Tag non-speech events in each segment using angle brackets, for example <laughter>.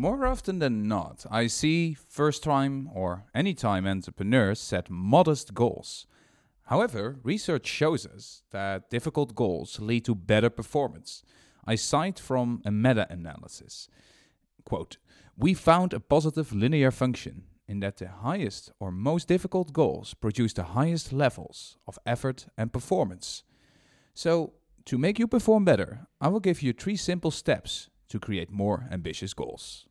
More often than not, I see first time or any time entrepreneurs set modest goals. However, research shows us that difficult goals lead to better performance. I cite from a meta analysis. Quote, we found a positive linear function in that the highest or most difficult goals produce the highest levels of effort and performance. So, to make you perform better, I will give you three simple steps to create more ambitious goals.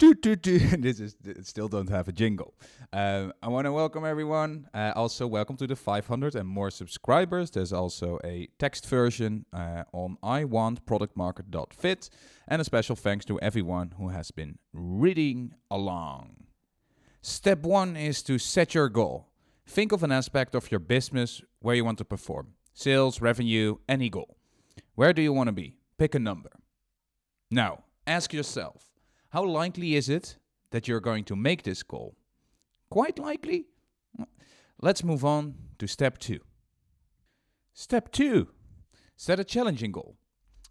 <laughs> This is still don't have a jingle. Um, I want to welcome everyone. Uh, also, welcome to the 500 and more subscribers. There's also a text version uh, on iwantproductmarket.fit, and a special thanks to everyone who has been reading along. Step one is to set your goal. Think of an aspect of your business where you want to perform sales, revenue, any goal. Where do you want to be? Pick a number. Now, ask yourself how likely is it that you're going to make this goal? Quite likely? Let's move on to step two. Step two set a challenging goal.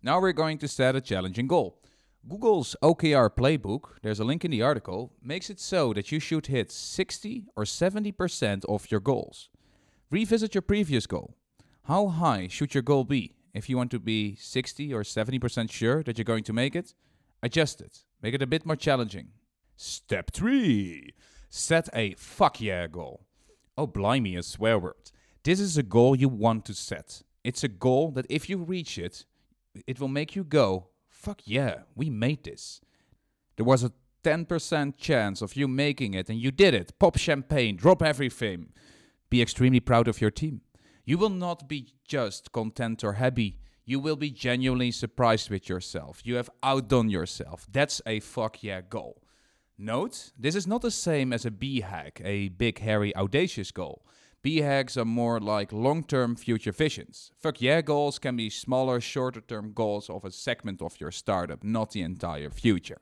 Now we're going to set a challenging goal. Google's OKR playbook, there's a link in the article, makes it so that you should hit 60 or 70% of your goals. Revisit your previous goal. How high should your goal be? If you want to be 60 or 70% sure that you're going to make it, adjust it. Make it a bit more challenging. Step 3 Set a fuck yeah goal. Oh, blimey, a swear word. This is a goal you want to set. It's a goal that if you reach it, it will make you go, fuck yeah, we made this. There was a 10% chance of you making it and you did it. Pop champagne, drop everything. Be extremely proud of your team. You will not be just content or happy you will be genuinely surprised with yourself. You have outdone yourself. That's a fuck yeah goal. Note, this is not the same as a BHAG, a big, hairy, audacious goal. BHAGs are more like long term future visions. Fuck yeah goals can be smaller, shorter term goals of a segment of your startup, not the entire future.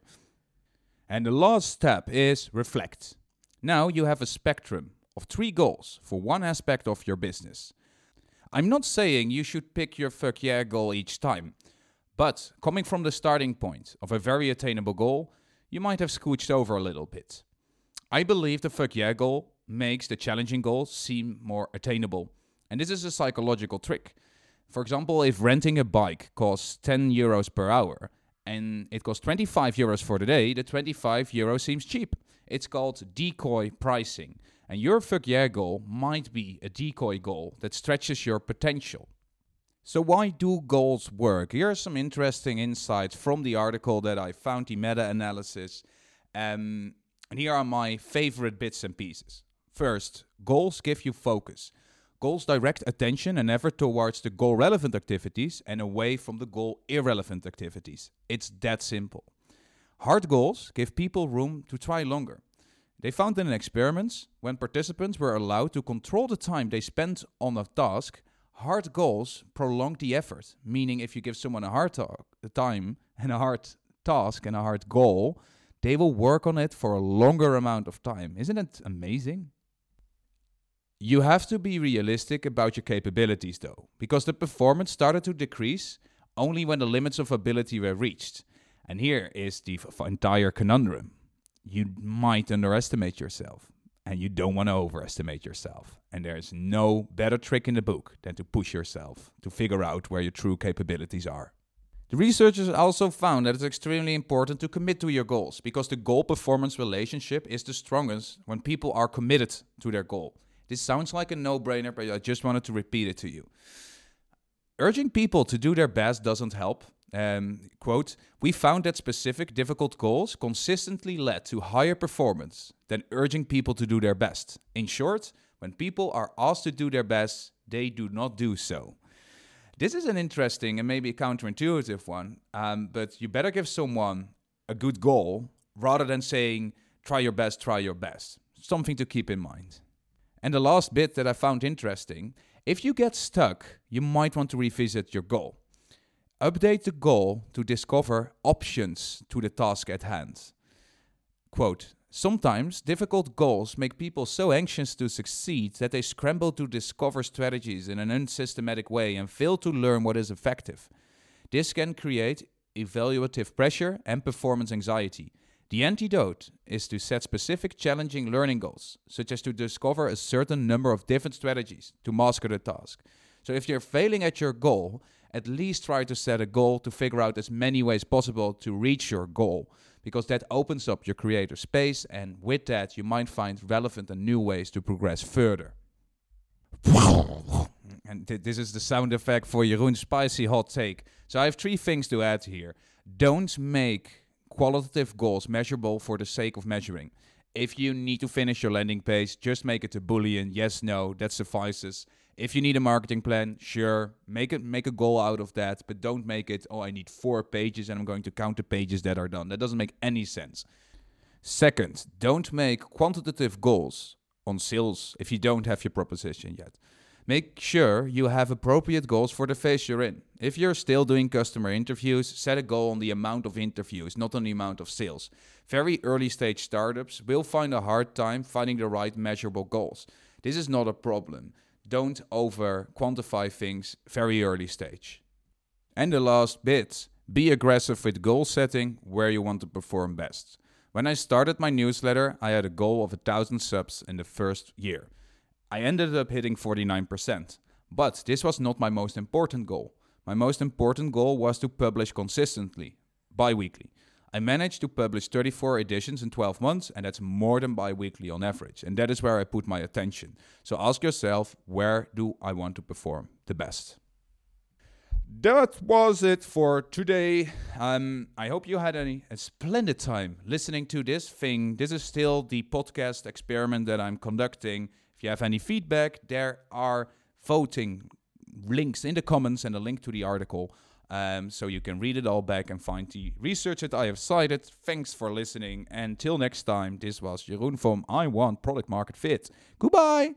And the last step is reflect. Now you have a spectrum of three goals for one aspect of your business. I'm not saying you should pick your fuck yeah goal each time, but coming from the starting point of a very attainable goal, you might have scooched over a little bit. I believe the fuck yeah goal makes the challenging goal seem more attainable, and this is a psychological trick. For example, if renting a bike costs 10 euros per hour and it costs 25 euros for the day, the 25 euros seems cheap. It's called decoy pricing. And your fuck yeah goal might be a decoy goal that stretches your potential. So, why do goals work? Here are some interesting insights from the article that I found, the meta analysis. Um, and here are my favorite bits and pieces. First, goals give you focus. Goals direct attention and effort towards the goal relevant activities and away from the goal irrelevant activities. It's that simple. Hard goals give people room to try longer. They found in experiments when participants were allowed to control the time they spent on a task, hard goals prolonged the effort. Meaning, if you give someone a hard ta- time and a hard task and a hard goal, they will work on it for a longer amount of time. Isn't it amazing? You have to be realistic about your capabilities though, because the performance started to decrease only when the limits of ability were reached. And here is the f- entire conundrum you might underestimate yourself and you don't want to overestimate yourself. And there's no better trick in the book than to push yourself to figure out where your true capabilities are. The researchers also found that it's extremely important to commit to your goals because the goal performance relationship is the strongest when people are committed to their goal. This sounds like a no brainer, but I just wanted to repeat it to you. Urging people to do their best doesn't help um, quote, we found that specific difficult goals consistently led to higher performance than urging people to do their best. In short, when people are asked to do their best, they do not do so. This is an interesting and maybe counterintuitive one, um, but you better give someone a good goal rather than saying, try your best, try your best. Something to keep in mind. And the last bit that I found interesting if you get stuck, you might want to revisit your goal. Update the goal to discover options to the task at hand. Quote Sometimes difficult goals make people so anxious to succeed that they scramble to discover strategies in an unsystematic way and fail to learn what is effective. This can create evaluative pressure and performance anxiety. The antidote is to set specific challenging learning goals, such as to discover a certain number of different strategies to master the task. So if you're failing at your goal, at least try to set a goal to figure out as many ways possible to reach your goal because that opens up your creative space and with that you might find relevant and new ways to progress further. <laughs> and th- this is the sound effect for Jeroen's spicy hot take. So I have three things to add here. Don't make qualitative goals measurable for the sake of measuring. If you need to finish your landing page, just make it a boolean yes no that suffices. If you need a marketing plan, sure, make it make a goal out of that, but don't make it oh I need 4 pages and I'm going to count the pages that are done. That doesn't make any sense. Second, don't make quantitative goals on sales if you don't have your proposition yet. Make sure you have appropriate goals for the phase you're in. If you're still doing customer interviews, set a goal on the amount of interviews, not on the amount of sales. Very early stage startups will find a hard time finding the right measurable goals. This is not a problem. Don't over quantify things very early stage. And the last bit be aggressive with goal setting where you want to perform best. When I started my newsletter, I had a goal of a thousand subs in the first year. I ended up hitting 49%. But this was not my most important goal. My most important goal was to publish consistently, bi weekly. I managed to publish 34 editions in 12 months, and that's more than bi weekly on average. And that is where I put my attention. So ask yourself where do I want to perform the best? That was it for today. Um, I hope you had a, a splendid time listening to this thing. This is still the podcast experiment that I'm conducting if you have any feedback, there are voting links in the comments and a link to the article. Um, so you can read it all back and find the research that I have cited. Thanks for listening. Until next time, this was Jeroen from I Want Product Market Fit. Goodbye.